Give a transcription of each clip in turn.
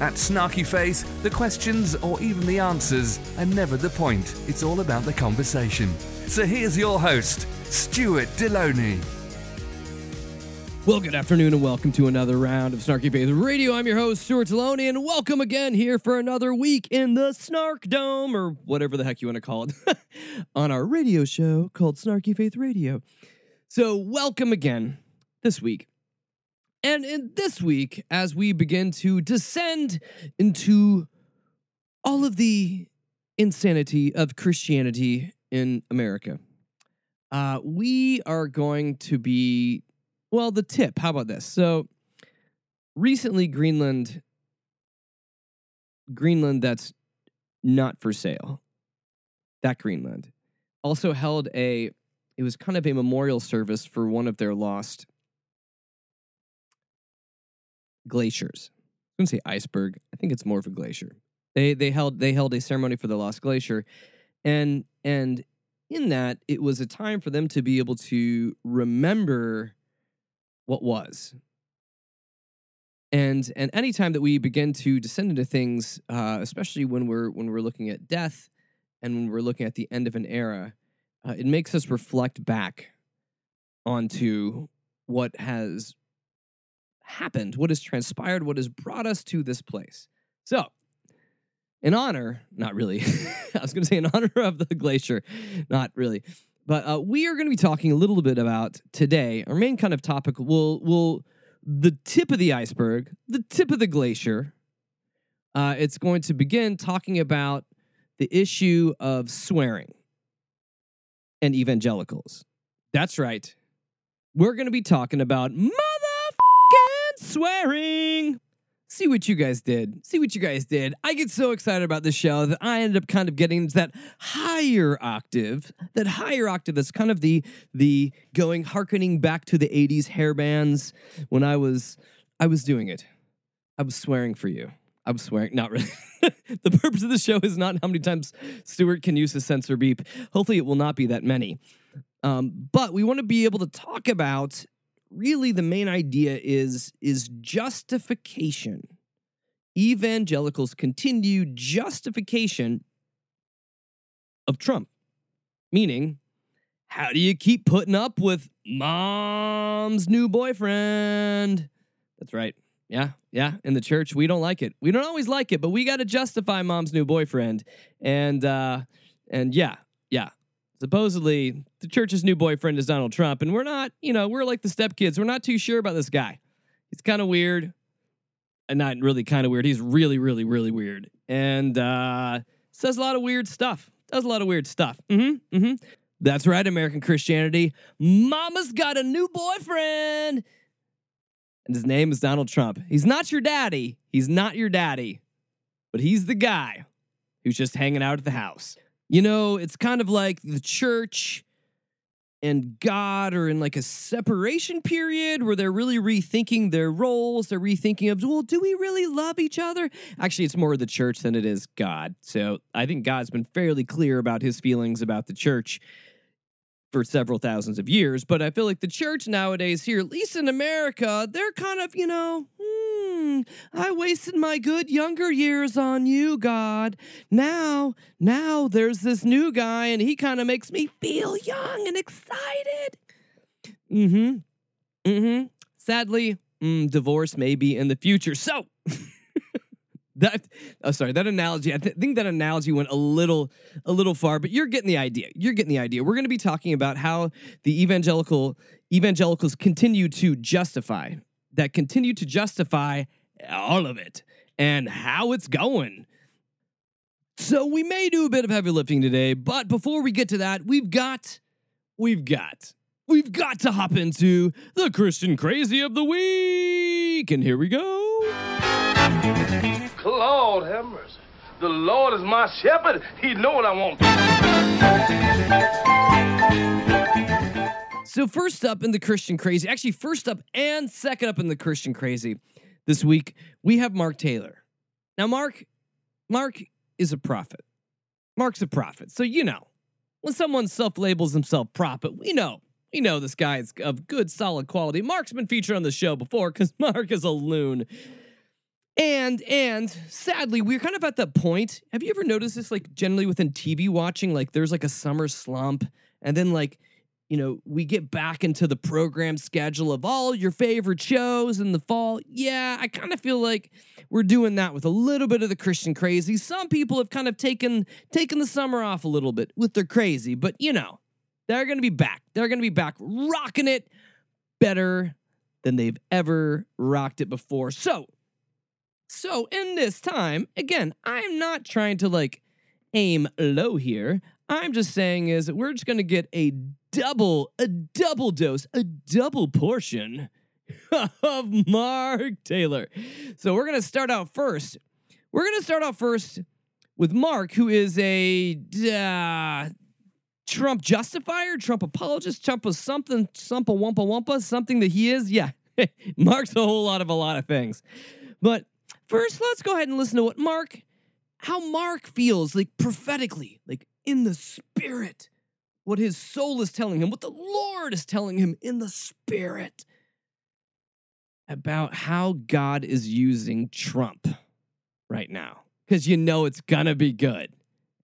At Snarky Faith, the questions or even the answers are never the point. It's all about the conversation. So here's your host, Stuart Delony. Well, good afternoon and welcome to another round of Snarky Faith Radio. I'm your host, Stuart Delony, and welcome again here for another week in the Snark Dome, or whatever the heck you want to call it, on our radio show called Snarky Faith Radio. So, welcome again this week. And in this week, as we begin to descend into all of the insanity of Christianity in America, uh, we are going to be well, the tip. How about this? So recently, Greenland, Greenland that's not for sale, that Greenland, also held a. It was kind of a memorial service for one of their lost glaciers. I wouldn't say iceberg. I think it's more of a glacier. They they held they held a ceremony for the lost glacier, and and in that it was a time for them to be able to remember what was. And and any time that we begin to descend into things, uh, especially when we're when we're looking at death and when we're looking at the end of an era, uh, it makes us reflect back onto what has happened, what has transpired, what has brought us to this place. So, in honor, not really, I was going to say in honor of the glacier, not really, but uh, we are going to be talking a little bit about today. Our main kind of topic will will the tip of the iceberg, the tip of the glacier. Uh, it's going to begin talking about the issue of swearing and evangelicals. That's right. We're going to be talking about motherfucking swearing. See what you guys did. See what you guys did. I get so excited about this show that I ended up kind of getting into that higher octave. That higher octave that's kind of the the going harkening back to the 80s hair bands when I was I was doing it. I was swearing for you. I was swearing, not really. the purpose of the show is not how many times Stuart can use his censor beep. Hopefully, it will not be that many. Um, but we want to be able to talk about really the main idea is is justification. Evangelicals continue justification of trump. Meaning how do you keep putting up with mom's new boyfriend? That's right. Yeah yeah in the church we don't like it. We don't always like it but we got to justify mom's new boyfriend. And uh and yeah yeah supposedly the church's new boyfriend is Donald Trump, and we're not, you know, we're like the stepkids. We're not too sure about this guy. He's kind of weird. And not really kind of weird. He's really, really, really weird. And uh says a lot of weird stuff. Does a lot of weird stuff. Mm-hmm. Mm-hmm. That's right, American Christianity. Mama's got a new boyfriend. And his name is Donald Trump. He's not your daddy. He's not your daddy. But he's the guy who's just hanging out at the house. You know, it's kind of like the church and God are in like a separation period where they're really rethinking their roles. They're rethinking of, well, do we really love each other? Actually, it's more the church than it is God. So I think God's been fairly clear about his feelings about the church for several thousands of years. But I feel like the church nowadays, here, at least in America, they're kind of, you know, hmm, hmm, I wasted my good younger years on you, God. Now, now there's this new guy, and he kind of makes me feel young and excited. Mm hmm. Mm hmm. Sadly, mm, divorce may be in the future. So, that oh, sorry that analogy i th- think that analogy went a little a little far but you're getting the idea you're getting the idea we're going to be talking about how the evangelical evangelicals continue to justify that continue to justify all of it and how it's going so we may do a bit of heavy lifting today but before we get to that we've got we've got we've got to hop into the christian crazy of the week and here we go have mercy. The Lord is my shepherd. He know what I want. So first up in the Christian crazy, actually first up and second up in the Christian crazy this week, we have Mark Taylor. Now Mark Mark is a prophet. Mark's a prophet. So you know, when someone self-labels himself prophet, we know. We know this guy is of good solid quality. Mark's been featured on the show before cuz Mark is a loon. And and sadly, we're kind of at that point. Have you ever noticed this like generally within TV watching like there's like a summer slump and then like you know, we get back into the program schedule of all your favorite shows in the fall. Yeah, I kind of feel like we're doing that with a little bit of the Christian crazy. Some people have kind of taken taken the summer off a little bit with their crazy, but you know, they're going to be back. They're going to be back rocking it better than they've ever rocked it before. So, so in this time, again, I'm not trying to like aim low here. I'm just saying is we're just going to get a double, a double dose, a double portion of Mark Taylor. So we're going to start out first. We're going to start out first with Mark, who is a uh, Trump justifier, Trump apologist, Trump a something, sompa wumpa wumpa, something that he is. Yeah, Mark's a whole lot of a lot of things. But first, let's go ahead and listen to what Mark, how Mark feels like prophetically, like in the spirit, what his soul is telling him, what the Lord is telling him in the spirit about how God is using Trump right now. Because you know it's gonna be good.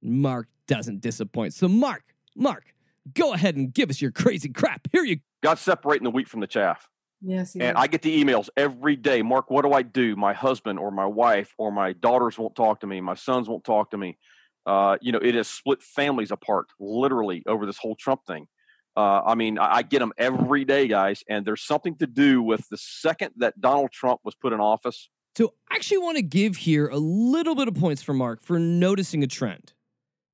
Mark doesn't disappoint. So, Mark, Mark, go ahead and give us your crazy crap. Here you God's separating the wheat from the chaff. Yes, And is. I get the emails every day. Mark, what do I do? My husband or my wife or my daughters won't talk to me. My sons won't talk to me. Uh, you know, it has split families apart literally over this whole Trump thing. Uh, I mean, I, I get them every day, guys. And there's something to do with the second that Donald Trump was put in office. So I actually want to give here a little bit of points for Mark for noticing a trend.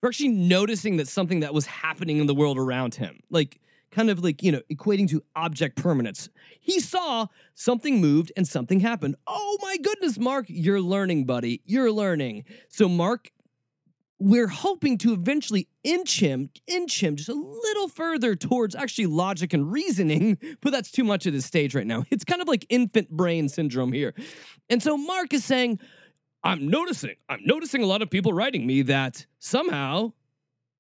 For actually noticing that something that was happening in the world around him. Like kind of like, you know, equating to object permanence. He saw something moved and something happened. Oh my goodness, Mark, you're learning, buddy. You're learning. So Mark we're hoping to eventually inch him, inch him just a little further towards actually logic and reasoning, but that's too much at this stage right now. It's kind of like infant brain syndrome here. And so Mark is saying, I'm noticing, I'm noticing a lot of people writing me that somehow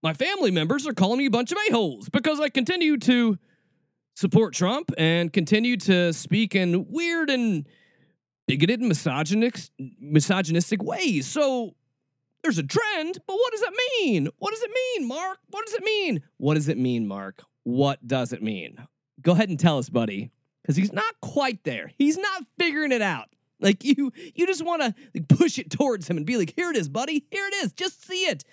my family members are calling me a bunch of a-holes because I continue to support Trump and continue to speak in weird and bigoted and misogynistic, misogynistic ways. So there's a trend, but what does that mean? What does it mean, Mark? What does it mean? What does it mean, Mark? What does it mean? Go ahead and tell us, buddy, because he's not quite there. He's not figuring it out. Like you, you just want to like, push it towards him and be like, "Here it is, buddy. Here it is. Just see it."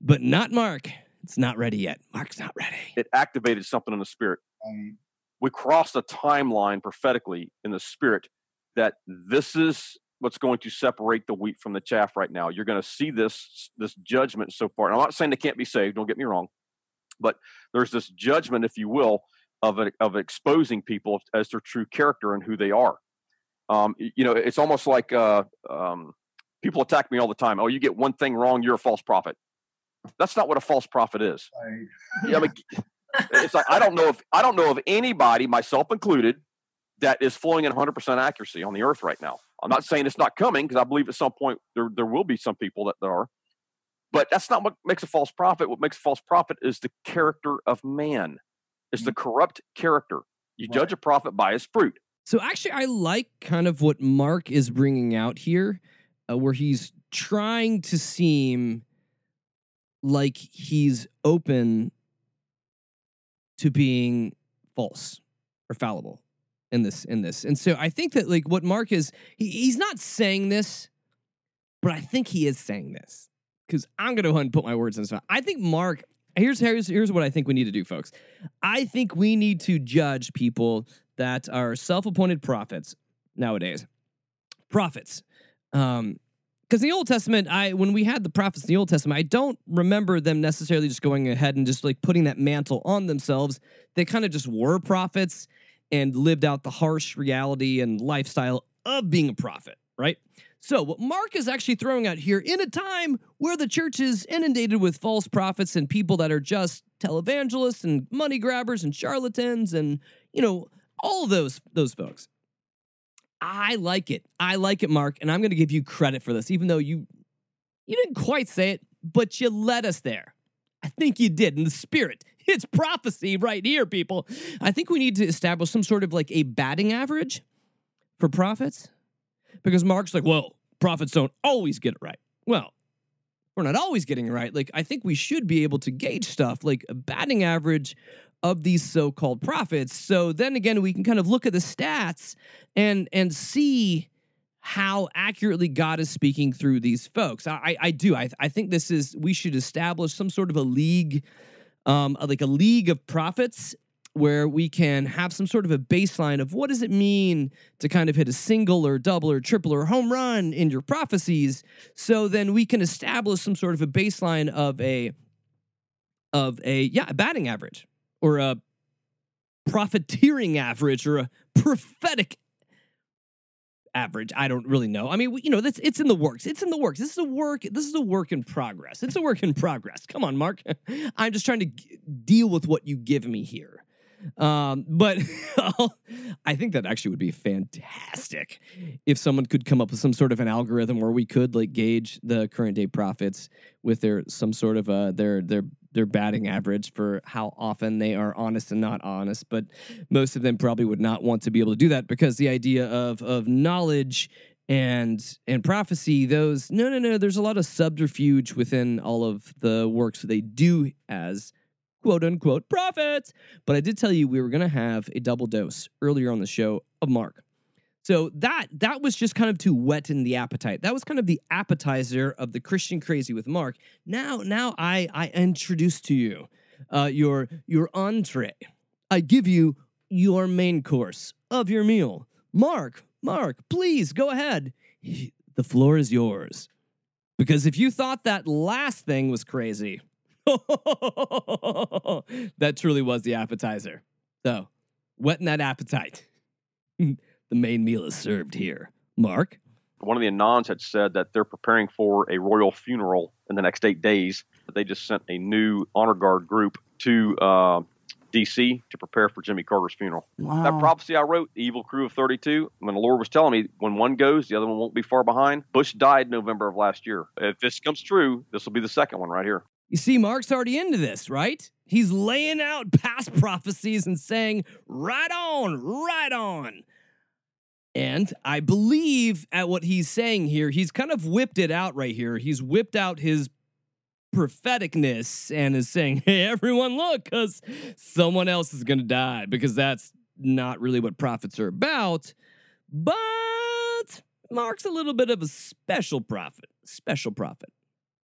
But not Mark. It's not ready yet. Mark's not ready. It activated something in the spirit. Um, we crossed a timeline prophetically in the spirit that this is what's going to separate the wheat from the chaff right now. You're going to see this this judgment so far. And I'm not saying they can't be saved. Don't get me wrong, but there's this judgment, if you will, of a, of exposing people as their true character and who they are. Um, you know, it's almost like uh, um, people attack me all the time. Oh, you get one thing wrong, you're a false prophet. That's not what a false prophet is. I- Yeah, I mean, it's like I don't know if I don't know of anybody, myself included, that is flowing at 100% accuracy on the earth right now. I'm not saying it's not coming because I believe at some point there there will be some people that, that are, but that's not what makes a false prophet. What makes a false prophet is the character of man. It's the corrupt character. You Right. judge a prophet by his fruit. So actually, I like kind of what Mark is bringing out here, uh, where he's trying to seem like he's open to being false or fallible in this in this. And so I think that like what Mark is, he, he's not saying this, but I think he is saying this because I'm gonna go ahead and put my words in his mouth. I think Mark. Here's here's here's what I think we need to do, folks. I think we need to judge people that are self-appointed prophets nowadays. Prophets. Um because in the Old Testament, I when we had the prophets in the Old Testament, I don't remember them necessarily just going ahead and just like putting that mantle on themselves. They kind of just were prophets and lived out the harsh reality and lifestyle of being a prophet, right? So, what Mark is actually throwing out here in a time where the church is inundated with false prophets and people that are just televangelists and money grabbers and charlatans and, you know, all those those folks. I like it. I like it, Mark, and I'm going to give you credit for this even though you you didn't quite say it, but you led us there. I think you did in the spirit. It's prophecy right here, people. I think we need to establish some sort of like a batting average for prophets because Mark's like, well, prophets don't always get it right. Well, we're not always getting it right. Like, I think we should be able to gauge stuff like a batting average of these so-called prophets. So then again, we can kind of look at the stats and and see how accurately God is speaking through these folks. I, I do. I, I think this is we should establish some sort of a league, um, like a league of prophets where we can have some sort of a baseline of what does it mean to kind of hit a single or double or triple or home run in your prophecies. So then we can establish some sort of a baseline of a of a yeah a batting average or a profiteering average or a prophetic average. I don't really know. I mean, you know, that's it's in the works. It's in the works. This is a work. This is a work in progress. It's a work in progress. Come on, Mark. I'm just trying to g- deal with what you give me here. Um, but I think that actually would be fantastic if someone could come up with some sort of an algorithm where we could like gauge the current day profits with their some sort of uh their their their batting average for how often they are honest and not honest. But most of them probably would not want to be able to do that because the idea of of knowledge and and prophecy those no no no there's a lot of subterfuge within all of the works they do as quote unquote prophets. But I did tell you we were going to have a double dose earlier on the show of Mark. So that that was just kind of to weten the appetite. That was kind of the appetizer of the Christian crazy with Mark. Now now I I introduce to you uh, your your entree. I give you your main course of your meal. Mark, Mark, please go ahead. The floor is yours. Because if you thought that last thing was crazy, that truly was the appetizer. So, whetting that appetite. the main meal is served here. Mark? One of the Anons had said that they're preparing for a royal funeral in the next eight days. They just sent a new honor guard group to uh, D.C. to prepare for Jimmy Carter's funeral. Wow. That prophecy I wrote, the evil crew of 32, when the Lord was telling me when one goes, the other one won't be far behind. Bush died November of last year. If this comes true, this will be the second one right here. You see, Mark's already into this, right? He's laying out past prophecies and saying, right on, right on. And I believe at what he's saying here, he's kind of whipped it out right here. He's whipped out his propheticness and is saying, hey, everyone, look, because someone else is going to die, because that's not really what prophets are about. But Mark's a little bit of a special prophet, special prophet.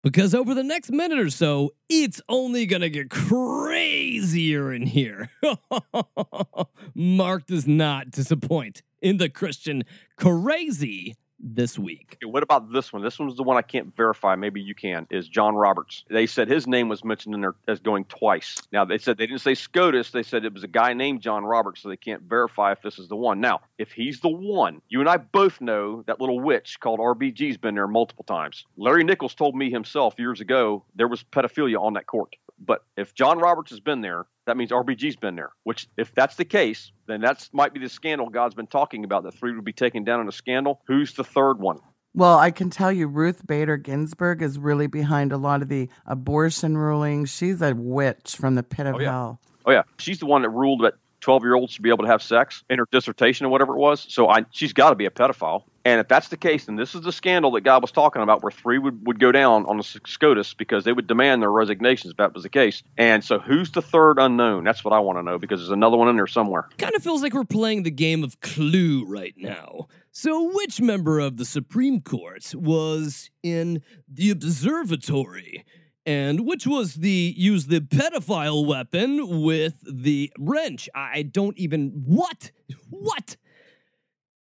Because over the next minute or so, it's only going to get crazier in here. Mark does not disappoint in the Christian crazy this week. Okay, what about this one? This one's the one I can't verify. Maybe you can. Is John Roberts? They said his name was mentioned in there as going twice. Now they said they didn't say SCOTUS. They said it was a guy named John Roberts, so they can't verify if this is the one. Now, if he's the one, you and I both know that little witch called RBG's been there multiple times. Larry Nichols told me himself years ago there was pedophilia on that court. But if John Roberts has been there, that means RBG's been there. Which, if that's the case, then that might be the scandal God's been talking about. That three would be taken down in a scandal. Who's the third one? Well, I can tell you, Ruth Bader Ginsburg is really behind a lot of the abortion rulings. She's a witch from the pit of Oh, yeah. hell. Oh yeah, she's the one that ruled that 12 year olds should be able to have sex in her dissertation or whatever it was. So I, she's got to be a pedophile. And if that's the case, then this is the scandal that God was talking about, where three would, would go down on the SCOTUS because they would demand their resignations if that was the case. And so who's the third unknown? That's what I want to know because there's another one in there somewhere. Kind of feels like we're playing the game of Clue right now. So, which member of the Supreme Court was in the observatory? And which was the use the pedophile weapon with the wrench? I don't even what? What?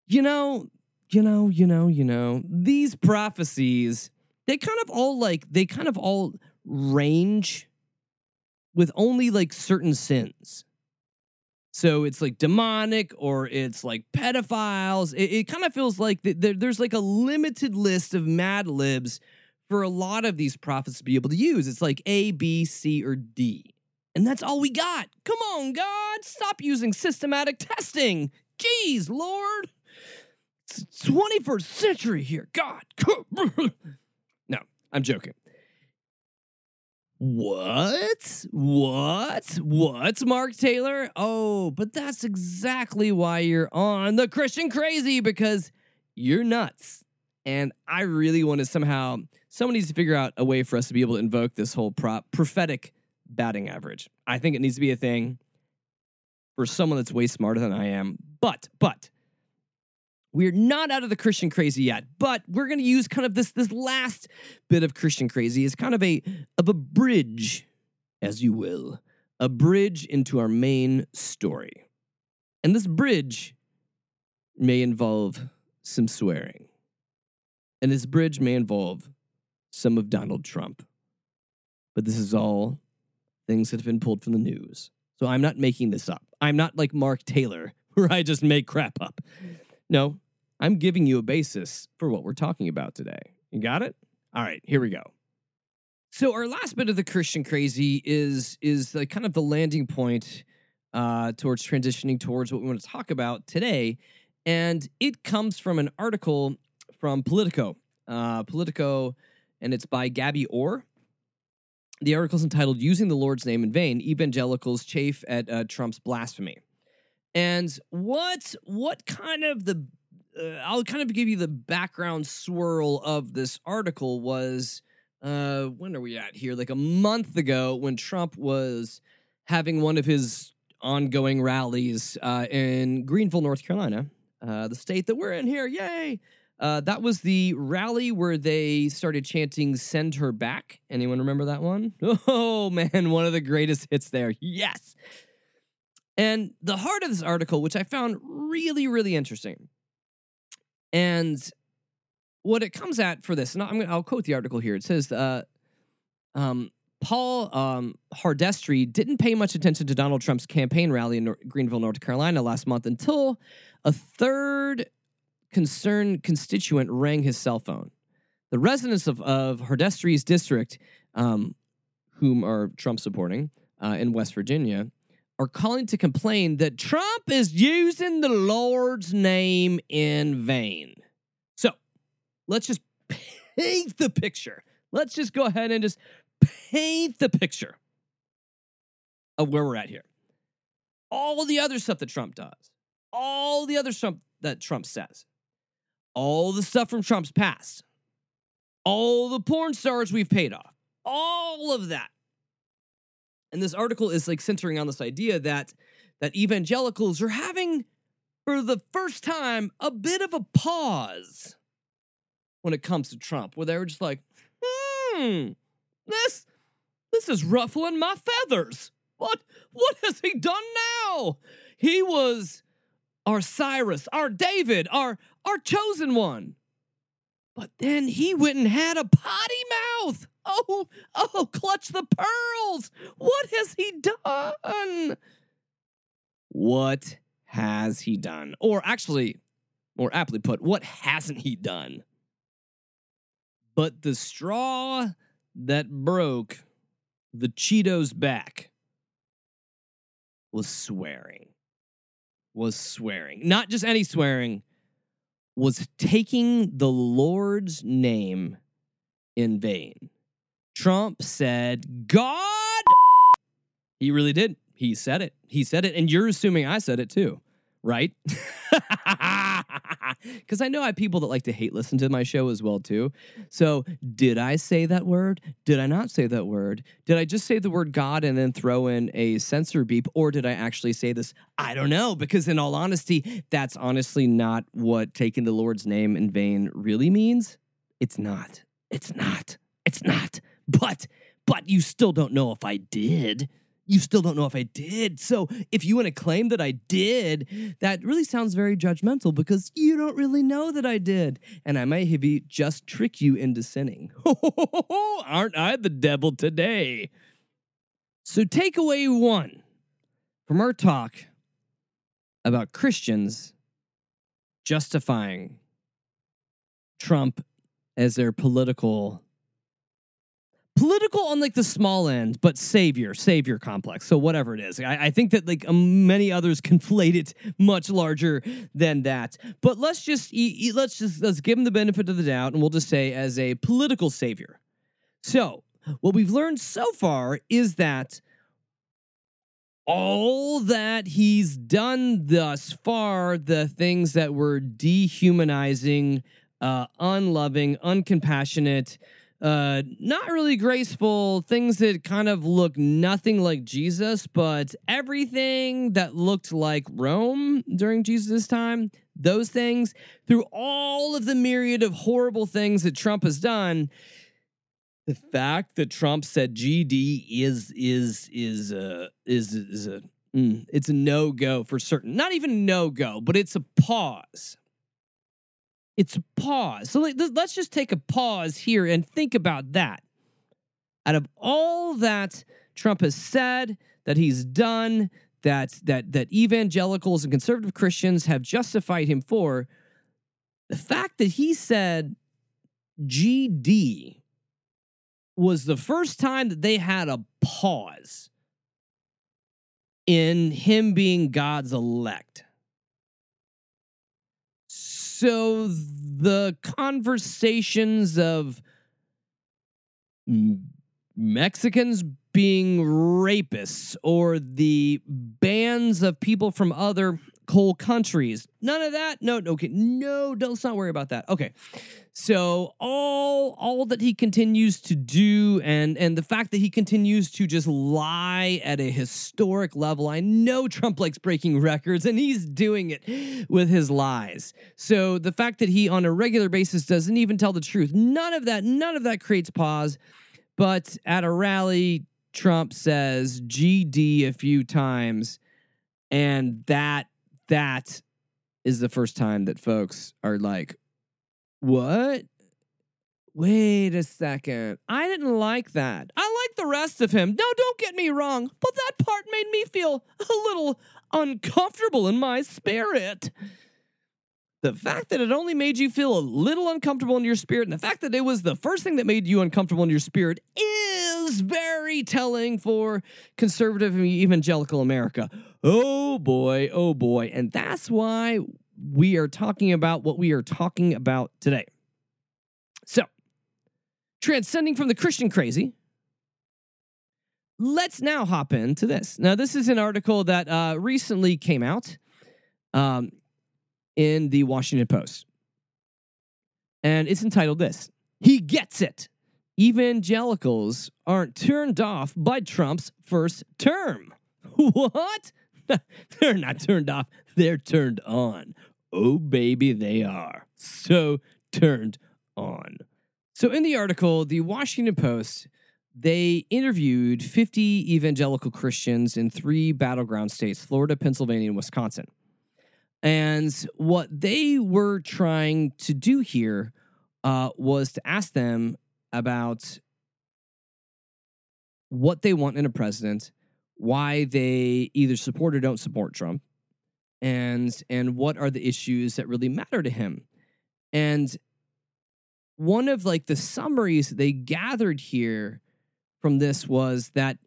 You know, you know, you know, you know, these prophecies, they kind of all like they kind of all range with only like certain sins. So it's like demonic or it's like pedophiles. It, it kind of feels like th- there, there's like a limited list of Mad Libs for a lot of these prophets to be able to use. It's like A, B, C, or D. And that's all we got. Come on, God, stop using systematic testing. Jeez, Lord. It's 21st century here. God. no, I'm joking. What? What? What, Mark Taylor? Oh, but that's exactly why you're on the Christian Crazy because you're nuts. And I really want to somehow, someone needs to figure out a way for us to be able to invoke this whole prop, prophetic batting average. I think it needs to be a thing for someone that's way smarter than I am. But, but, we're not out of the Christian crazy yet, but we're going to use kind of this this last bit of Christian crazy as kind of a of a bridge, as you will, a bridge into our main story. And this bridge may involve some swearing. And this bridge may involve some of Donald Trump. But this is all things that have been pulled from the news. So I'm not making this up. I'm not like Mark Taylor, where I just make crap up. No, I'm giving you a basis for what we're talking about today. You got it? All right, here we go. So our last bit of the Christian crazy is is like kind of the landing point uh, towards transitioning towards what we want to talk about today, and it comes from an article from Politico. Uh, Politico, and it's by Gabby Orr. The article is entitled "Using the Lord's Name in Vain: Evangelicals Chafe at uh, Trump's Blasphemy." And what what kind of the uh, I'll kind of give you the background swirl of this article was uh when are we at here like a month ago when Trump was having one of his ongoing rallies uh, in Greenville, North Carolina, uh, the state that we're in here. Yay! Uh, that was the rally where they started chanting "Send her back." Anyone remember that one? Oh man, one of the greatest hits there. Yes. And the heart of this article, which I found really, really interesting, and what it comes at for this, and I'm gonna, I'll quote the article here. It says, uh, um, Paul um, Hardesty didn't pay much attention to Donald Trump's campaign rally in Greenville, North Carolina last month until a third concerned constituent rang his cell phone. The residents of, of Hardesty's district, um, whom are Trump supporting uh, in West Virginia, are calling to complain that Trump is using the Lord's name in vain. So let's just paint the picture. Let's just go ahead and just paint the picture of where we're at here. All the other stuff that Trump does, all the other stuff that Trump says, all the stuff from Trump's past, all the porn stars we've paid off, all of that and this article is like centering on this idea that that evangelicals are having for the first time a bit of a pause when it comes to Trump, where they were just like, hmm, this this is ruffling my feathers. What what has he done now? He was our Cyrus, our David, our our chosen one. But then he went and had a potty mouth. Oh, oh, clutch the pearls. What has he done? What has he done? Or actually, more aptly put, what hasn't he done? But the straw that broke the Cheetos back was swearing. Was swearing. Not just any swearing, was taking the Lord's name in vain. Trump said, God. He really did. He said it. He said it. And you're assuming I said it too, right? Because I know I have people that like to hate listen to my show as well too. So did I say that word? Did I not say that word? Did I just say the word God and then throw in a censor beep? Or did I actually say this? I don't know. Because in all honesty, that's honestly not what taking the Lord's name in vain really means. It's not. It's not. It's not. But but you still don't know if I did. You still don't know if I did. So if you want to claim that I did, that really sounds very judgmental because you don't really know that I did. And I may have just trick you into sinning. Aren't I the devil today? So takeaway one from our talk about Christians justifying Trump as their political political on like the small end, but savior, savior complex. So whatever it is, I, I think that like um, many others conflate it much larger than that. But let's just e- e- let's just let's give him the benefit of the doubt, and we'll just say as a political savior. So what we've learned so far is that all that he's done thus far, the things that were dehumanizing, uh, unloving, uncompassionate, uh, not really graceful, things that kind of look nothing like Jesus, but everything that looked like Rome during Jesus' time, those things, through all of the myriad of horrible things that Trump has done, the fact that Trump said GD is is is a is is a mm, it's a no go for certain. Not even no go, but it's a pause. It's a pause. So let's just take a pause here and think about that. Out of all that Trump has said, that he's done, that that that evangelicals and conservative Christians have justified him for, the fact that he said GD was the first time that they had a pause in him being God's elect. So the conversations of Mexicans being rapists or the bans of people from other coal countries. None of that. No, okay, no, let's not worry about that. Okay. So all all that he continues to do and and the fact that he continues to just lie at a historic level. I know Trump likes breaking records and he's doing it with his lies. So the fact that he on a regular basis doesn't even tell the truth. None of that none of that creates pause. But at a rally Trump says GD a few times and that that is the first time that folks are like, what? Wait a second. I didn't like that. I like the rest of him. No, don't get me wrong, but that part made me feel a little uncomfortable in my spirit. The fact that it only made you feel a little uncomfortable in your spirit, and the fact that it was the first thing that made you uncomfortable in your spirit, is very telling for conservative and evangelical America. Oh boy, oh boy. And that's why we are talking about what we are talking about today. So, transcending from the Christian crazy, let's now hop into this. Now, this is an article that uh, recently came out um, in the Washington Post. And it's entitled This He Gets It. Evangelicals aren't turned off by Trump's first term. What? they're not turned off, they're turned on. Oh, baby, they are. So turned on. So, in the article, the Washington Post, they interviewed 50 evangelical Christians in three battleground states Florida, Pennsylvania, and Wisconsin. And what they were trying to do here uh, was to ask them about what they want in a president why they either support or don't support Trump and and what are the issues that really matter to him. And one of like the summaries they gathered here from this was that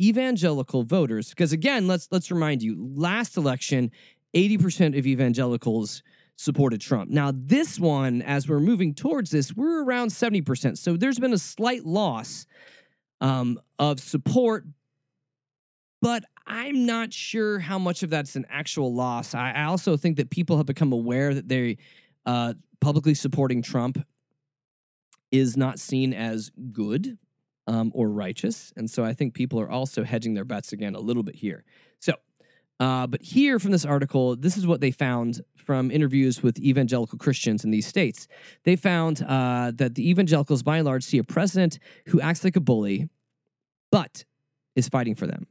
evangelical voters because again let's let's remind you last election 80% of evangelicals supported Trump. Now this one as we're moving towards this we're around 70%. So there's been a slight loss um, of support but I'm not sure how much of that's an actual loss. I, also think that people have become aware that they uh, publicly supporting Trump is not seen as good um, or righteous, and so I think people are also hedging their bets again a little bit here. So, uh, but here from this article, this is what they found from interviews with evangelical Christians in these states. They found uh, that the evangelicals, by and large, see a president who acts like a bully, but is fighting for them.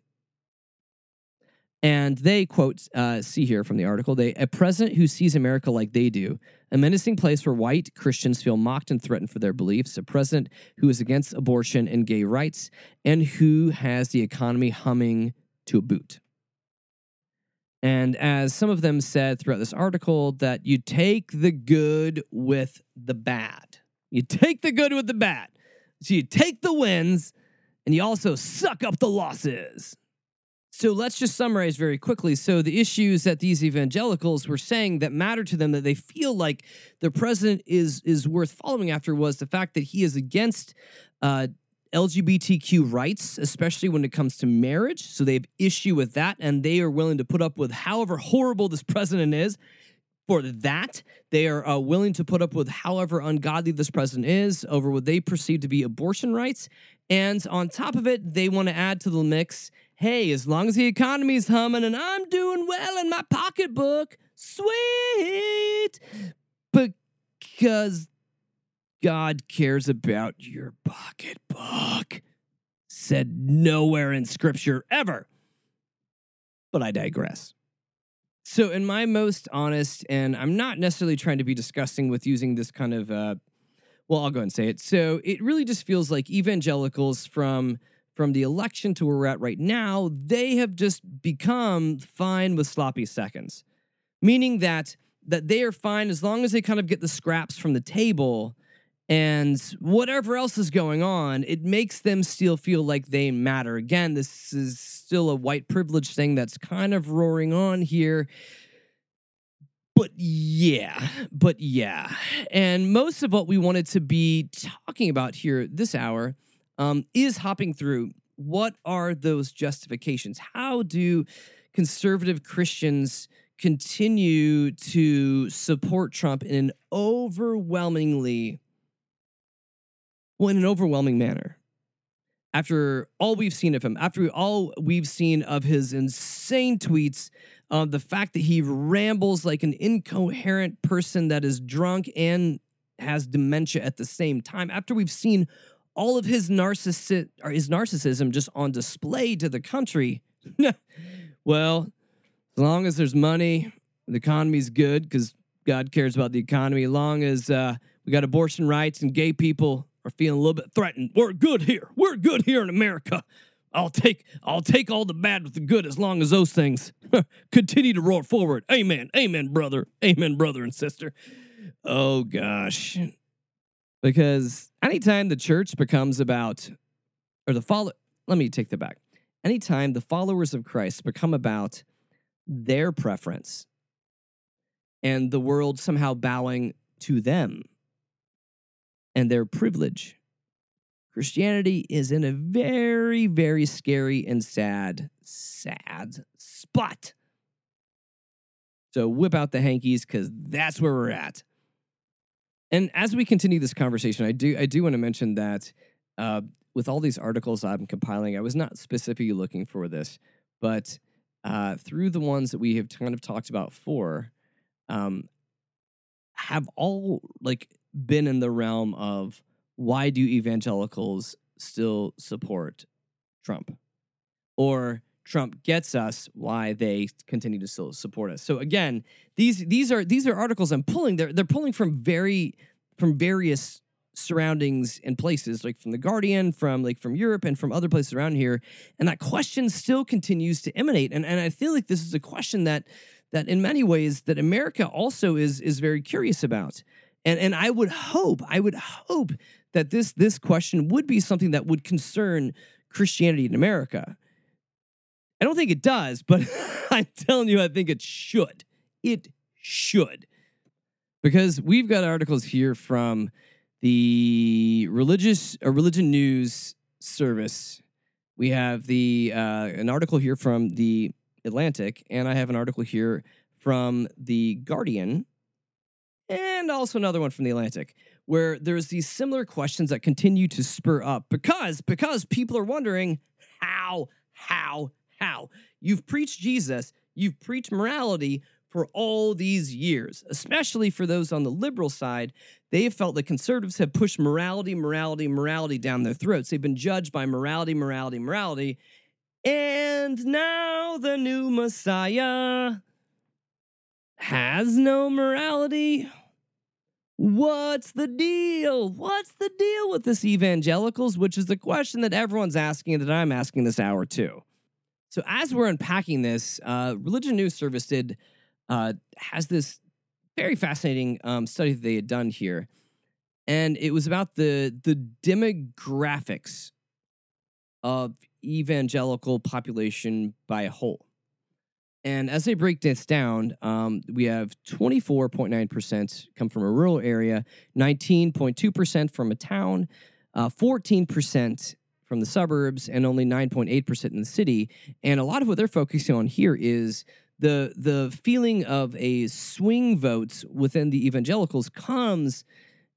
And they quote, uh, see here from the article, they a president who sees America like they do, a menacing place where white Christians feel mocked and threatened for their beliefs, a president who is against abortion and gay rights, and who has the economy humming to a boot. And as some of them said throughout this article, that you take the good with the bad. You take the good with the bad. So you take the wins and you also suck up the losses. So let's just summarize very quickly. So the issues that these evangelicals were saying that matter to them that they feel like the president is is worth following after was the fact that he is against uh, LGBTQ rights, especially when it comes to marriage. So they have issue with that, and they are willing to put up with however horrible this president is. For that, they are uh, willing to put up with however ungodly this president is over what they perceive to be abortion rights. And on top of it, they want to add to the mix hey, as long as the economy's humming and I'm doing well in my pocketbook, sweet. Because God cares about your pocketbook. Said nowhere in scripture ever. But I digress. So, in my most honest, and I'm not necessarily trying to be disgusting with using this kind of, uh, well, I'll go and say it. So, it really just feels like evangelicals from from the election to where we're at right now, they have just become fine with sloppy seconds, meaning that that they are fine as long as they kind of get the scraps from the table and whatever else is going on, it makes them still feel like they matter. Again, this is still a white privilege thing that's kind of roaring on here. But yeah, but yeah. And most of what we wanted to be talking about here this hour um, is hopping through what are those justifications? How do conservative Christians continue to support Trump in an overwhelmingly well, in an overwhelming manner. After all we've seen of him, after all we've seen of his insane tweets, uh, the fact that he rambles like an incoherent person that is drunk and has dementia at the same time, after we've seen all of his narcissi- or his narcissism just on display to the country, well, as long as there's money, the economy's good because God cares about the economy. As long as uh, we got abortion rights and gay people are feeling a little bit threatened. We're good here. We're good here in America. I'll take I'll take all the bad with the good as long as those things continue to roar forward. Amen. Amen, brother. Amen, brother and sister. Oh gosh. Because anytime the church becomes about or the follow let me take that back. Anytime the followers of Christ become about their preference and the world somehow bowing to them and their privilege. Christianity is in a very, very scary and sad, sad spot. So whip out the hankies because that's where we're at. And as we continue this conversation, I do I do want to mention that uh, with all these articles I'm compiling, I was not specifically looking for this, but uh, through the ones that we have kind of talked about for, um, have all like been in the realm of why do evangelicals still support Trump? Or Trump gets us why they continue to still support us. So again, these these are these are articles I'm pulling. They're they're pulling from very from various surroundings and places, like from the Guardian, from like from Europe, and from other places around here. And that question still continues to emanate. And and I feel like this is a question that that in many ways that America also is is very curious about. And and I would hope, I would hope that this this question would be something that would concern Christianity in America. I don't think it does, but I'm telling you, I think it should. It should. Because we've got articles here from the religious uh, religion news service. We have the uh, an article here from the Atlantic, and I have an article here from the Guardian and also another one from the Atlantic, where there's these similar questions that continue to spur up because because people are wondering how how how you've preached Jesus, you've preached morality for all these years, especially for those on the liberal side. They have felt that conservatives have pushed morality, morality, morality down their throats. They've been judged by morality, morality, morality. And now the new Messiah has no morality. What's the deal? What's the deal with this evangelicals? Which is the question that everyone's asking that I'm asking this hour too. So as we're unpacking this, uh, Religion News Service did uh, has this very fascinating um, study that they had done here, and it was about the the demographics of evangelical population by a whole. And as they break this down, um, we have 24.9% come from a rural area, 19.2% from a town, uh, 14% from the suburbs, and only 9.8% in the city. And a lot of what they're focusing on here is the the feeling of a swing votes within the evangelicals comes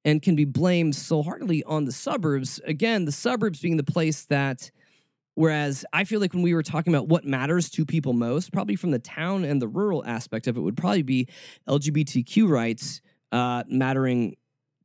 and can be blamed so heartily on the suburbs. Again, the suburbs being the place that Whereas I feel like when we were talking about what matters to people most, probably from the town and the rural aspect of it, would probably be LGBTQ rights uh, mattering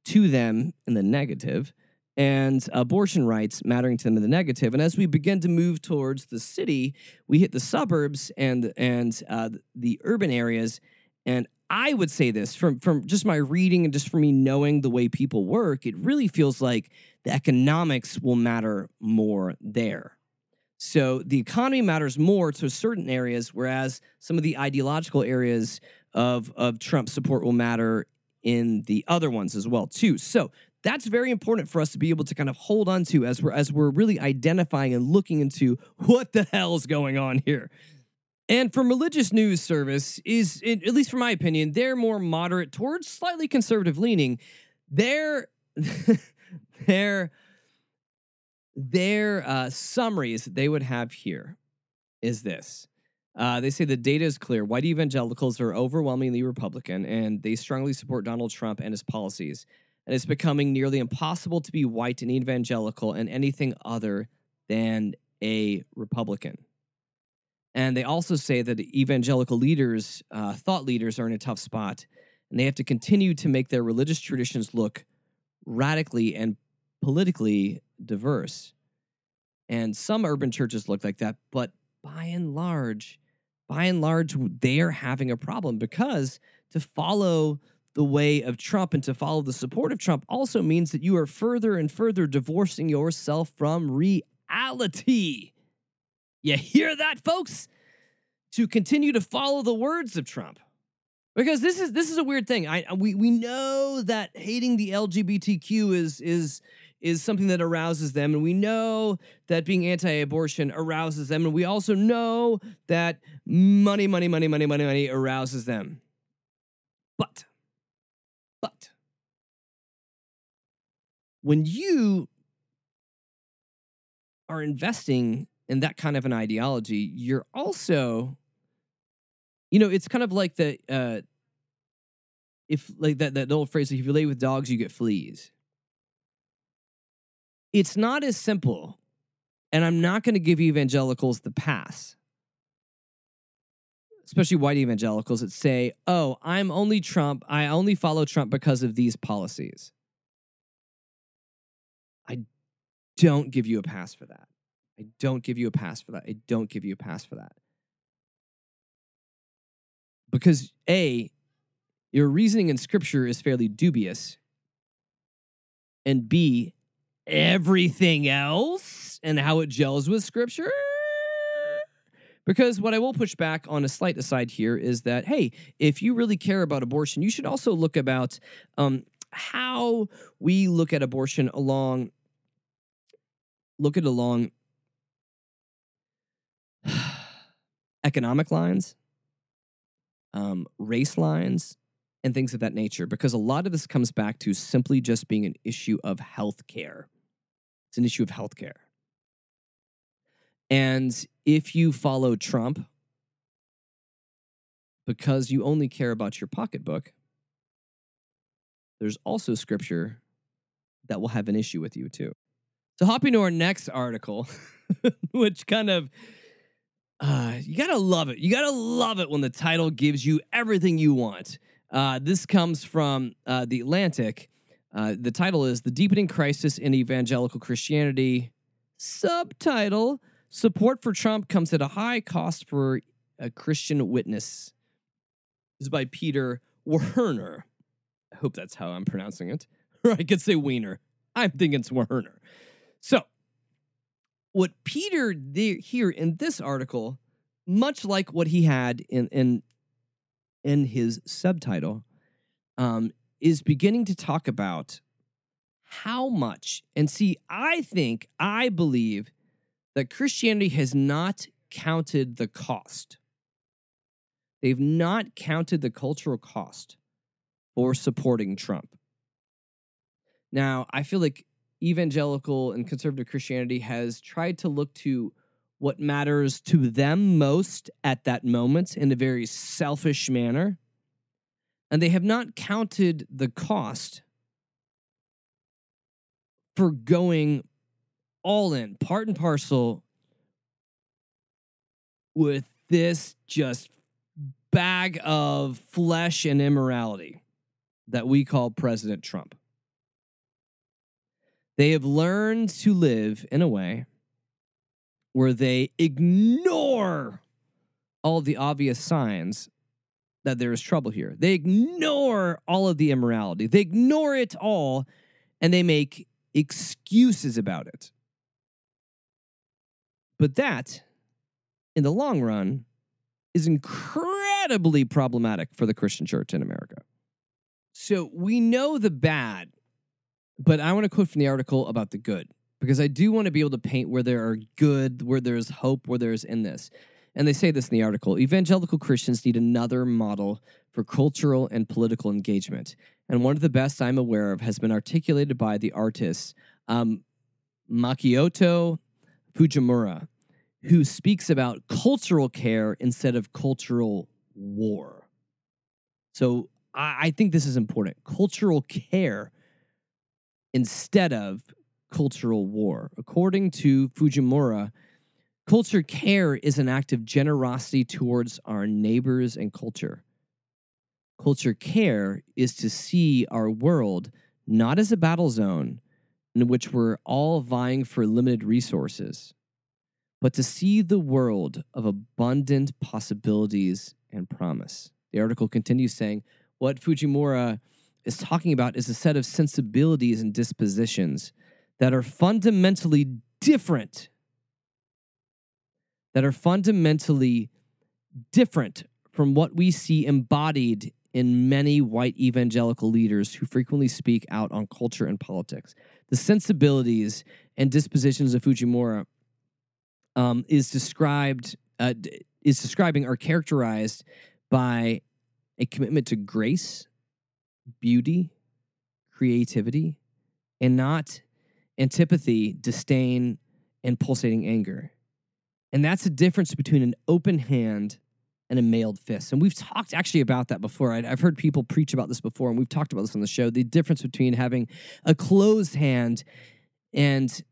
to them in the negative, and abortion rights mattering to them in the negative. And as we begin to move towards the city, we hit the suburbs and and uh, the urban areas. And I would say this from from just my reading and just from me knowing the way people work, it really feels like the economics will matter more there. So the economy matters more to certain areas, whereas some of the ideological areas of, of Trump support will matter in the other ones as well, too. So that's very important for us to be able to kind of hold on to as we're as we're really identifying and looking into what the hell's going on here. And from Religion News Service is, at least from my opinion, they're more moderate towards slightly conservative leaning. They're they're their uh, summaries that they would have here is this. Uh, they say the data is clear. White evangelicals are overwhelmingly Republican, and they strongly support Donald Trump and his policies. And it's becoming nearly impossible to be white and evangelical and anything other than a Republican. And they also say that evangelical leaders, uh, thought leaders, are in a tough spot, and they have to continue to make their religious traditions look radically and politically diverse. And some urban churches look like that, but by and large, by and large, they're having a problem because to follow the way of Trump and to follow the support of Trump also means that you are further and further divorcing yourself from reality. You hear that, folks? To continue to follow the words of Trump. Because this is this is a weird thing. I we we know that hating the LGBTQ is is is something that arouses them. And we know that being anti abortion arouses them. And we also know that money, money, money, money, money, money arouses them. But, but, when you are investing in that kind of an ideology, you're also, you know, it's kind of like the, uh, if like that, that old phrase, like if you lay with dogs, you get fleas it's not as simple. And I'm not going to give evangelicals the pass, especially white evangelicals that say, oh, I'm only Trump. I only follow Trump because of these policies. I don't give you a pass for that. I don't give you a pass for that. I don't give you a pass for that. Because A, your reasoning in scripture is fairly dubious. And B, everything else and how it gels with scripture. Because what I will push back on a slight aside here is that, hey, if you really care about abortion, you should also look about um, how we look at abortion along, look at along economic lines, um, race lines, and things of that nature. Because a lot of this comes back to simply just being an issue of health care. It's an issue of healthcare. And if you follow Trump because you only care about your pocketbook, there's also scripture that will have an issue with you too. So, hopping to our next article, which kind of uh, you gotta love it. You gotta love it when the title gives you everything you want. Uh, this comes from uh, the Atlantic, uh, the title is The Deepening Crisis in Evangelical Christianity. Subtitle Support for Trump comes at a high cost for a Christian witness. This is by Peter Werner. I hope that's how I'm pronouncing it. Or I could say Wiener. I'm thinking it's Werner. So, what Peter did here in this article, much like what he had in in in his subtitle, um, is beginning to talk about how much. And see, I think I believe that Christianity has not counted the cost. They've not counted the cultural cost for supporting Trump. Now, I feel like evangelical and conservative Christianity has tried to look to what matters to them most at that moment in a very selfish manner. And they have not counted the cost for going all in, part and parcel with this just bag of flesh and immorality that we call President Trump. They have learned to live in a way where they ignore all the obvious signs that there is trouble here. They ignore all of the immorality. They ignore it all and they make excuses about it. But that, in the long run, is incredibly problematic for the Christian church in America. So we know the bad but I want to quote from the article about the good because I do want to be able to paint where there are good, where there's hope, where there's in this. And they say this in the article Evangelical Christians need another model for cultural and political engagement. And one of the best I'm aware of has been articulated by the artist um, Makoto Fujimura, who speaks about cultural care instead of cultural war. So I, I think this is important. Cultural care instead of cultural war. According to Fujimura, culture care is an act of generosity towards our neighbors and culture. Culture care is to see our world not as a battle zone in which we're all vying for limited resources, but to see the world of abundant possibilities and promise. The article continues saying, what Fujimura is talking about is a set of sensibilities and dispositions that are fundamentally different, that are fundamentally different from what we see embodied in many white evangelical leaders who frequently speak out on culture and politics. The sensibilities and dispositions of Fujimura um, is described uh, is describing are characterized by a commitment to grace beauty, creativity, and not antipathy, disdain, and pulsating anger. And that's the difference between an open hand and a mailed fist. And we've talked actually about that before. I've heard people preach about this before, and we've talked about this on the show the difference between having a closed hand and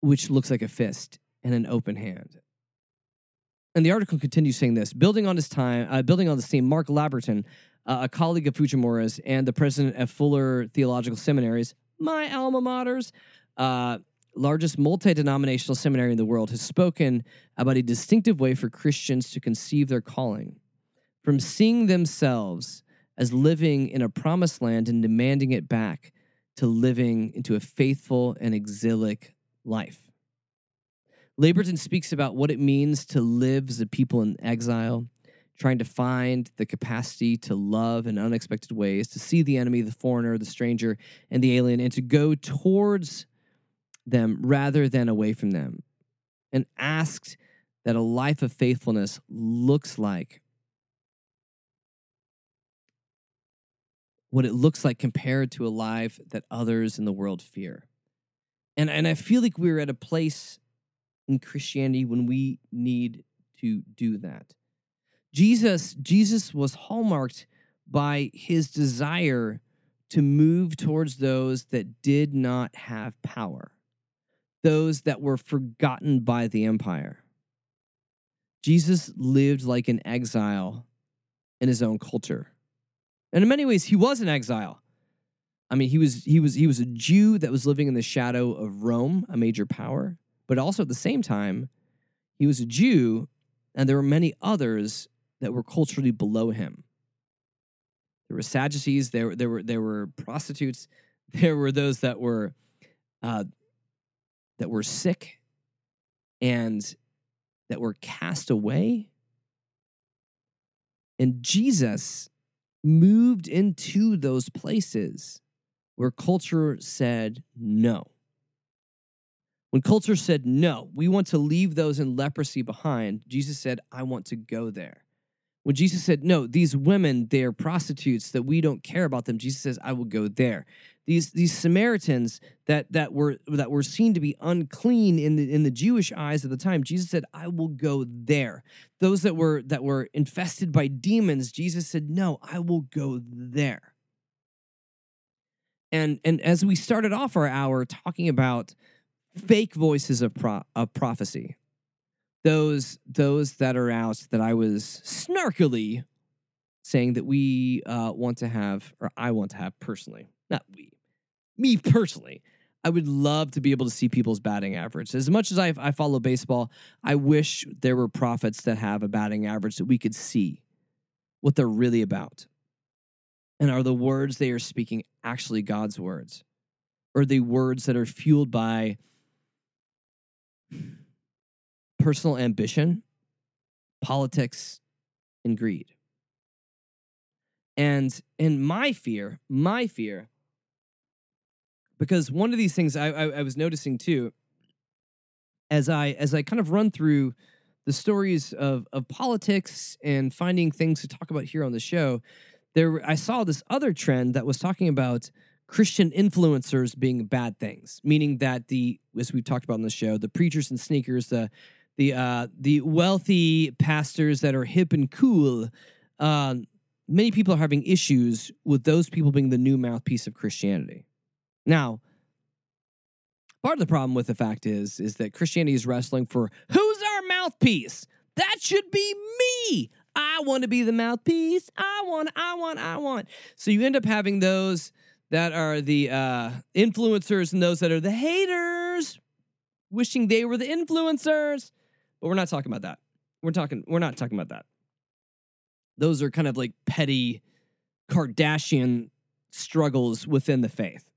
which looks like a fist and an open hand. And the article continues saying this building on his time, uh, building on the theme, Mark Labberton, uh, a colleague of Fujimura's and the president of Fuller Theological Seminaries, my alma maters, uh, largest multi denominational seminary in the world, has spoken about a distinctive way for Christians to conceive their calling from seeing themselves as living in a promised land and demanding it back to living into a faithful and exilic life. Labberton speaks about what it means to live as a people in exile trying to find the capacity to love in unexpected ways, to see the enemy, the foreigner, the stranger, and the alien, and to go towards them rather than away from them. And asked that a life of faithfulness looks like what it looks like compared to a life that others in the world fear. And, and I feel like we're at a place in Christianity when we need to do that. Jesus Jesus was hallmarked by his desire to move towards those that did not have power, those that were forgotten by the empire. Jesus lived like an exile in his own culture. And in many ways he was an exile. I mean, he was he was he was a Jew that was living in the shadow of Rome, a major power, but also at the same time, he was a Jew and there were many others that were culturally below him. There were Sadducees, there, there, were, there were prostitutes, there were those that were uh, that were sick and that were cast away. And Jesus moved into those places where culture said no. When culture said no, we want to leave those in leprosy behind, Jesus said, I want to go there. When Jesus said, No, these women, they're prostitutes, that we don't care about them, Jesus says, I will go there. These, these Samaritans that, that, were, that were seen to be unclean in the, in the Jewish eyes at the time, Jesus said, I will go there. Those that were, that were infested by demons, Jesus said, No, I will go there. And, and as we started off our hour talking about fake voices of, pro- of prophecy, those those that are out that I was snarkily saying that we uh, want to have, or I want to have personally, not we, me personally. I would love to be able to see people's batting average. As much as I, I follow baseball, I wish there were prophets that have a batting average that we could see what they're really about. And are the words they are speaking actually God's words? Or the words that are fueled by personal ambition, politics, and greed. And in my fear, my fear, because one of these things I, I, I was noticing too, as I as I kind of run through the stories of of politics and finding things to talk about here on the show, there I saw this other trend that was talking about Christian influencers being bad things, meaning that the as we've talked about on the show, the preachers and sneakers, the the uh, the wealthy pastors that are hip and cool. Uh, many people are having issues with those people being the new mouthpiece of Christianity. Now, part of the problem with the fact is is that Christianity is wrestling for who's our mouthpiece. That should be me. I want to be the mouthpiece. I want. I want. I want. So you end up having those that are the uh, influencers and those that are the haters, wishing they were the influencers. But we're not talking about that. We're talking we're not talking about that. Those are kind of like petty Kardashian struggles within the faith.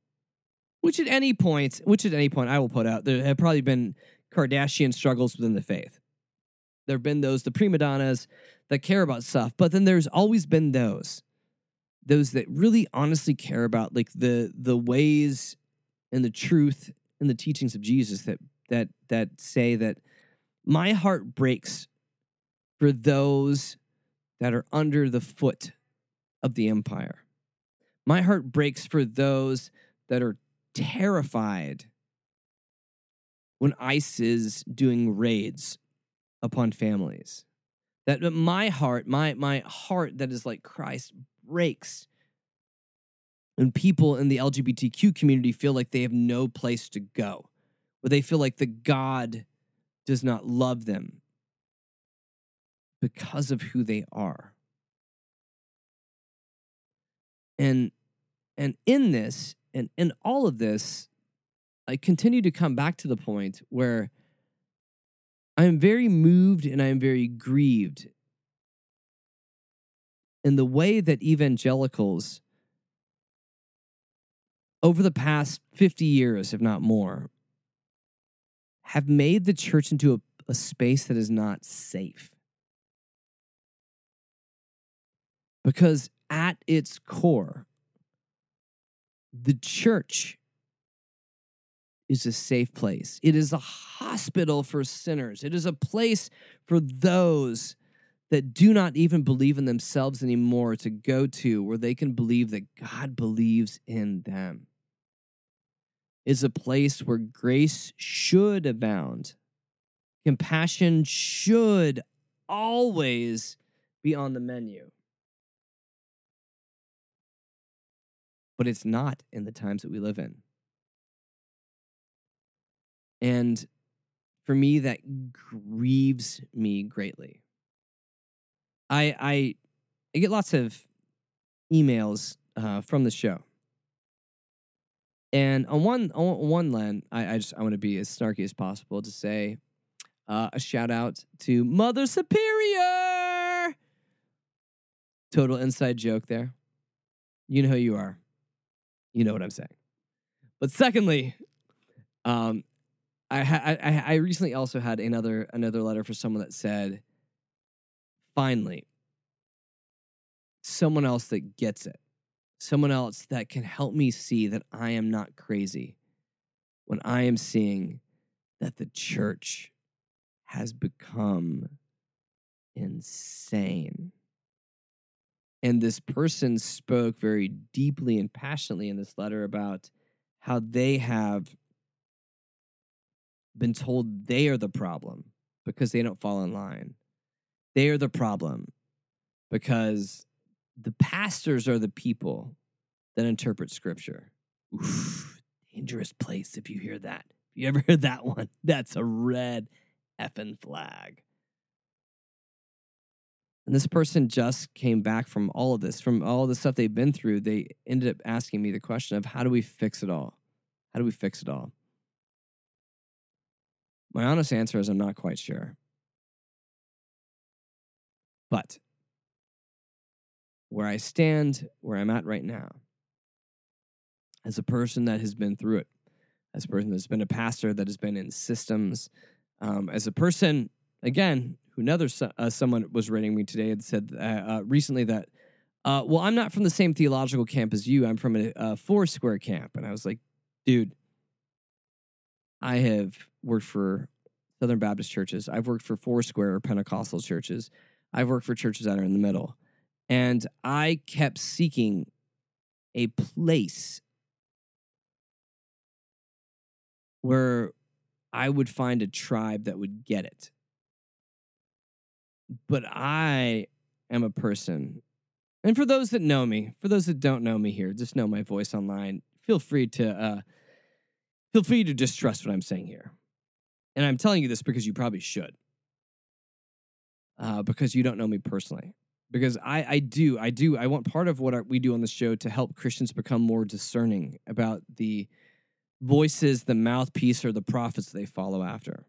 Which at any point, which at any point I will put out, there have probably been Kardashian struggles within the faith. There have been those, the prima donnas that care about stuff, but then there's always been those, those that really honestly care about like the the ways and the truth and the teachings of Jesus that that that say that my heart breaks for those that are under the foot of the empire. My heart breaks for those that are terrified when ICE is doing raids upon families. That my heart, my my heart that is like Christ breaks when people in the LGBTQ community feel like they have no place to go, where they feel like the God does not love them because of who they are. And and in this and in all of this, I continue to come back to the point where I am very moved and I am very grieved in the way that evangelicals over the past 50 years, if not more, have made the church into a, a space that is not safe. Because at its core, the church is a safe place. It is a hospital for sinners. It is a place for those that do not even believe in themselves anymore to go to where they can believe that God believes in them is a place where grace should abound. Compassion should always be on the menu. But it's not in the times that we live in. And for me, that grieves me greatly. I I, I get lots of emails uh, from the show and on one on one land, I, I just I want to be as snarky as possible to say uh, a shout out to Mother Superior. Total inside joke there. You know who you are. You know what I'm saying. But secondly, um, I, ha- I I recently also had another another letter for someone that said, finally, someone else that gets it, someone else that can help me see that I am not crazy when I am seeing that the church has become insane. And this person spoke very deeply and passionately in this letter about how they have been told they are the problem because they don't fall in line. They are the problem because the pastors are the people that interpret scripture. Oof, dangerous place if you hear that. If you ever heard that one, that's a red effing flag. And this person just came back from all of this, from all the stuff they've been through. They ended up asking me the question of how do we fix it all? How do we fix it all? My honest answer is I'm not quite sure. But where I stand, where I'm at right now, as a person that has been through it, as a person that's been a pastor that has been in systems, um, as a person, again, another uh, someone was writing me today and said uh, recently that, uh, well, I'm not from the same theological camp as you. I'm from a, a Foursquare camp, and I was like, dude, I have worked for Southern Baptist churches. I've worked for Foursquare or Pentecostal churches. I've worked for churches that are in the middle. And I kept seeking a place where I would find a tribe that would get it. But I am a person, and for those that know me, for those that don't know me here, just know my voice online. Feel free to uh, feel free to distrust what I'm saying here, and I'm telling you this because you probably should, uh, because you don't know me personally. Because I, I do, I do, I want part of what our, we do on the show to help Christians become more discerning about the voices, the mouthpiece, or the prophets they follow after.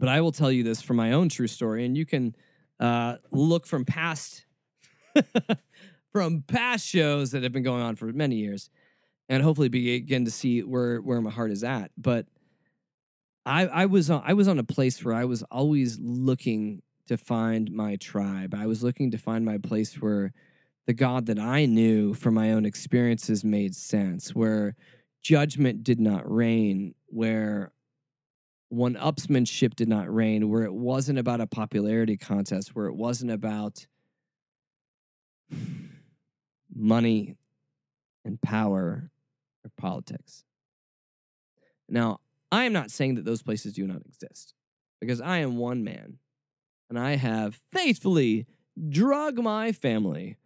But I will tell you this from my own true story, and you can uh, look from past from past shows that have been going on for many years, and hopefully begin to see where where my heart is at. But I, I was on, I was on a place where I was always looking to find my tribe. I was looking to find my place where the God that I knew from my own experiences made sense, where judgment did not reign, where one upsmanship did not reign, where it wasn't about a popularity contest, where it wasn't about money and power or politics. Now, I am not saying that those places do not exist because I am one man and I have faithfully drug my family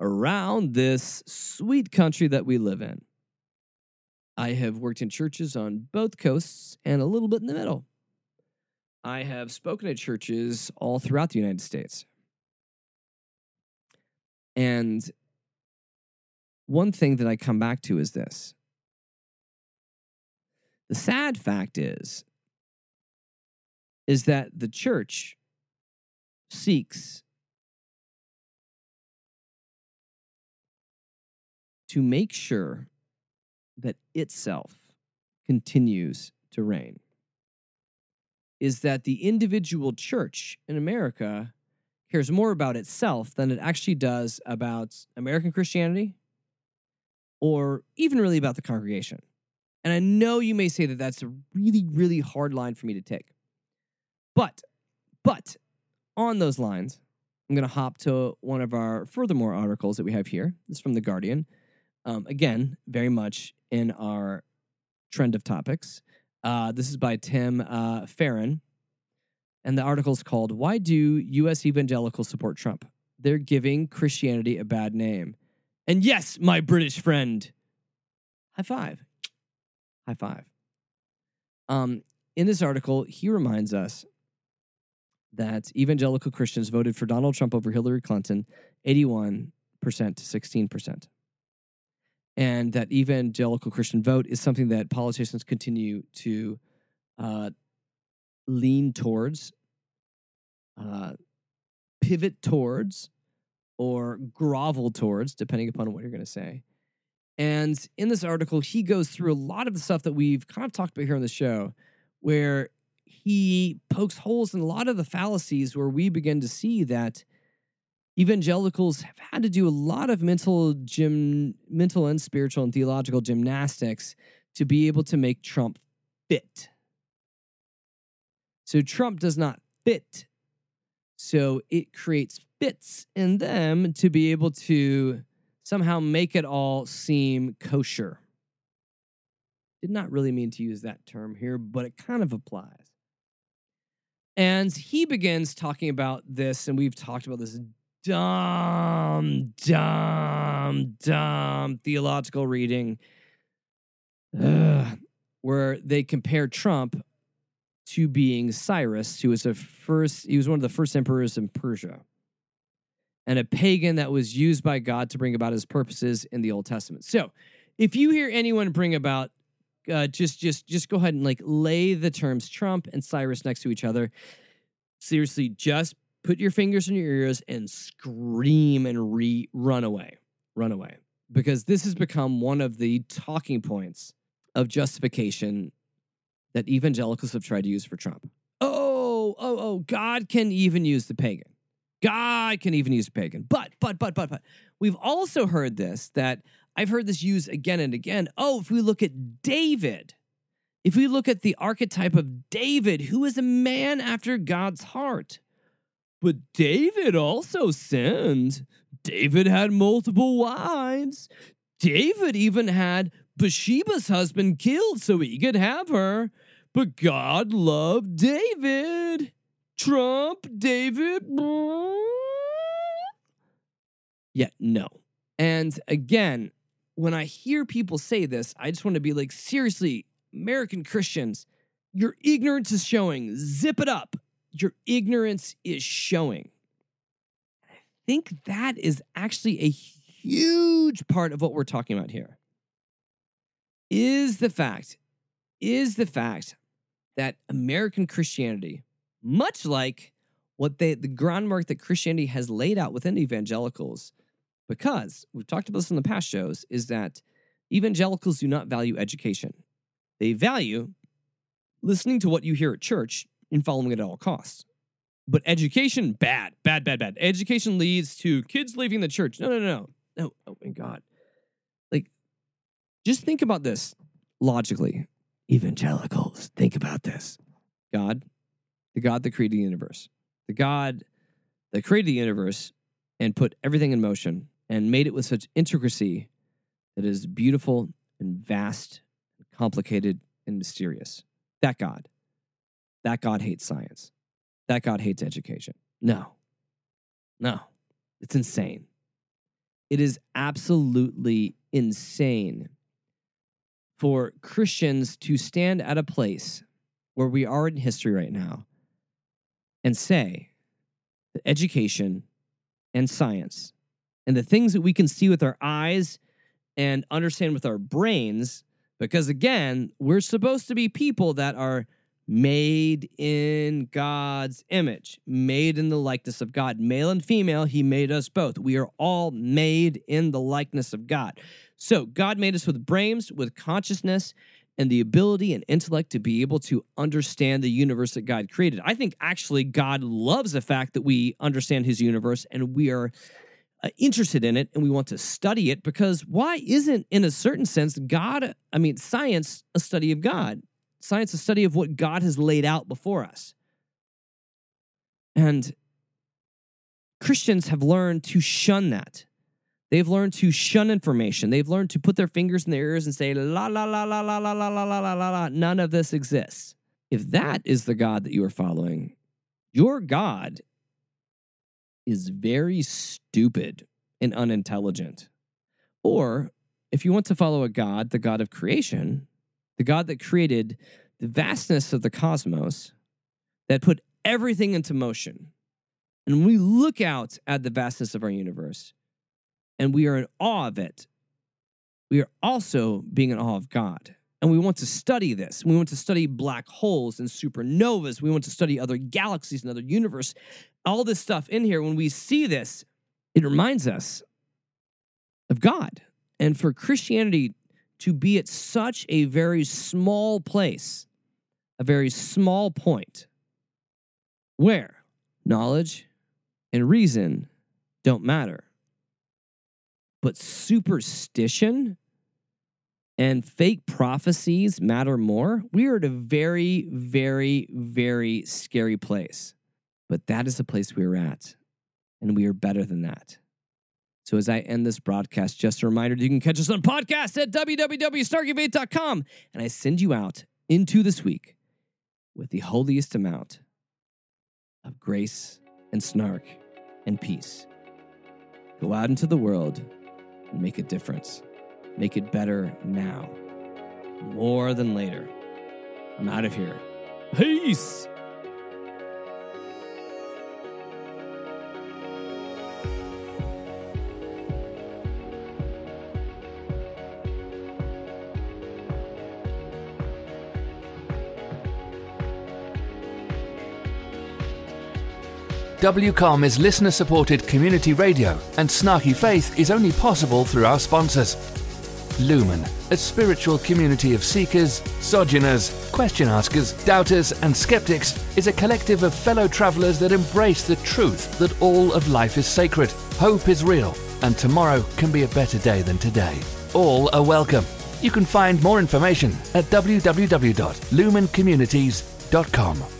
around this sweet country that we live in. I have worked in churches on both coasts and a little bit in the middle. I have spoken at churches all throughout the United States. And one thing that I come back to is this the sad fact is is that the church seeks to make sure that itself continues to reign is that the individual church in America cares more about itself than it actually does about American Christianity or even really about the congregation. And I know you may say that that's a really, really hard line for me to take. But, but on those lines, I'm going to hop to one of our furthermore articles that we have here. This is from The Guardian. Um, again, very much in our trend of topics. Uh, this is by Tim uh, Farron. And the article is called Why Do U.S. Evangelicals Support Trump? They're giving Christianity a bad name. And yes, my British friend, high five. High five. Um, in this article, he reminds us that evangelical Christians voted for Donald Trump over Hillary Clinton 81% to 16% and that evangelical Christian vote is something that politicians continue to uh, lean towards, uh, pivot towards, or grovel towards, depending upon what you're going to say. And in this article, he goes through a lot of the stuff that we've kind of talked about here on the show where he pokes holes in a lot of the fallacies where we begin to see that evangelicals have had to do a lot of mental gym mental and spiritual and theological gymnastics to be able to make Trump fit. So Trump does not fit. So it creates fits in them to be able to somehow make it all seem kosher. Did not really mean to use that term here, but it kind of applies. And he begins talking about this, and we've talked about this dumb, dumb, dumb theological reading where they compare Trump to being Cyrus, who was a first, he was one of the first emperors in Persia and a pagan that was used by God to bring about his purposes in the Old Testament. So, if you hear anyone bring about uh, just just just go ahead and like lay the terms Trump and Cyrus next to each other. Seriously, just put your fingers in your ears and scream and re run away. Run away. Because this has become one of the talking points of justification that evangelicals have tried to use for Trump. Oh, oh, oh, God can even use the pagan. God can even use the pagan. But, but, but, but, but, we've also heard this that I've heard this used again and again. Oh, if we look at David, if we look at the archetype of David, who is a man after God's heart, but David also sinned. David had multiple wives. David even had Bathsheba's husband killed so he could have her. But God loved David. Trump, David. Yeah, no. And again, when I hear people say this, I just want to be like, seriously, American Christians, your ignorance is showing. Zip it up your ignorance is showing. I think that is actually a huge part of what we're talking about here. Is the fact, is the fact that American Christianity, much like what they, the groundwork that Christianity has laid out within evangelicals, because we've talked about this in the past shows, is that evangelicals do not value education. They value listening to what you hear at church in following it at all costs. But education, bad, bad, bad, bad. Education leads to kids leaving the church. No, no, no, no. Oh, oh my God. Like, just think about this logically. Evangelicals, think about this. God, the God that created the universe, the God that created the universe and put everything in motion and made it with such intricacy that is beautiful and vast, and complicated and mysterious. That God that God hates science. That God hates education. No. No. It's insane. It is absolutely insane for Christians to stand at a place where we are in history right now and say that education and science and the things that we can see with our eyes and understand with our brains, because again, we're supposed to be people that are made in God's image, made in the likeness of God. Male and female, He made us both. We are all made in the likeness of God. So, God made us with brains, with consciousness, and the ability and intellect to be able to understand the universe that God created. I think actually God loves the fact that we understand His universe and we are. Uh, interested in it and we want to study it because why isn't in a certain sense god i mean science a study of god Science a study of what God has laid out before us. And Christians have learned to shun that. They've learned to shun information. They've learned to put their fingers in their ears and say, la, la, la, la, la, la, la, la, la, la, la, la. None of this exists. If that is the God that you are following, your God is very stupid and unintelligent. Or if you want to follow a God, the God of creation, the God that created the vastness of the cosmos, that put everything into motion. And we look out at the vastness of our universe and we are in awe of it. We are also being in awe of God. And we want to study this. We want to study black holes and supernovas. We want to study other galaxies and other universe. All this stuff in here, when we see this, it reminds us of God. And for Christianity to be at such a very small place a very small point where knowledge and reason don't matter. But superstition and fake prophecies matter more. We are at a very, very, very scary place. But that is the place we are at. And we are better than that. So as I end this broadcast, just a reminder you can catch us on podcast at www.snarkyfaith.com. And I send you out into this week with the holiest amount of grace and snark and peace. Go out into the world and make a difference. Make it better now, more than later. I'm out of here. Peace. WCOM is listener supported community radio, and Snarky Faith is only possible through our sponsors. Lumen, a spiritual community of seekers, sojourners, question askers, doubters, and skeptics, is a collective of fellow travelers that embrace the truth that all of life is sacred, hope is real, and tomorrow can be a better day than today. All are welcome. You can find more information at www.lumencommunities.com.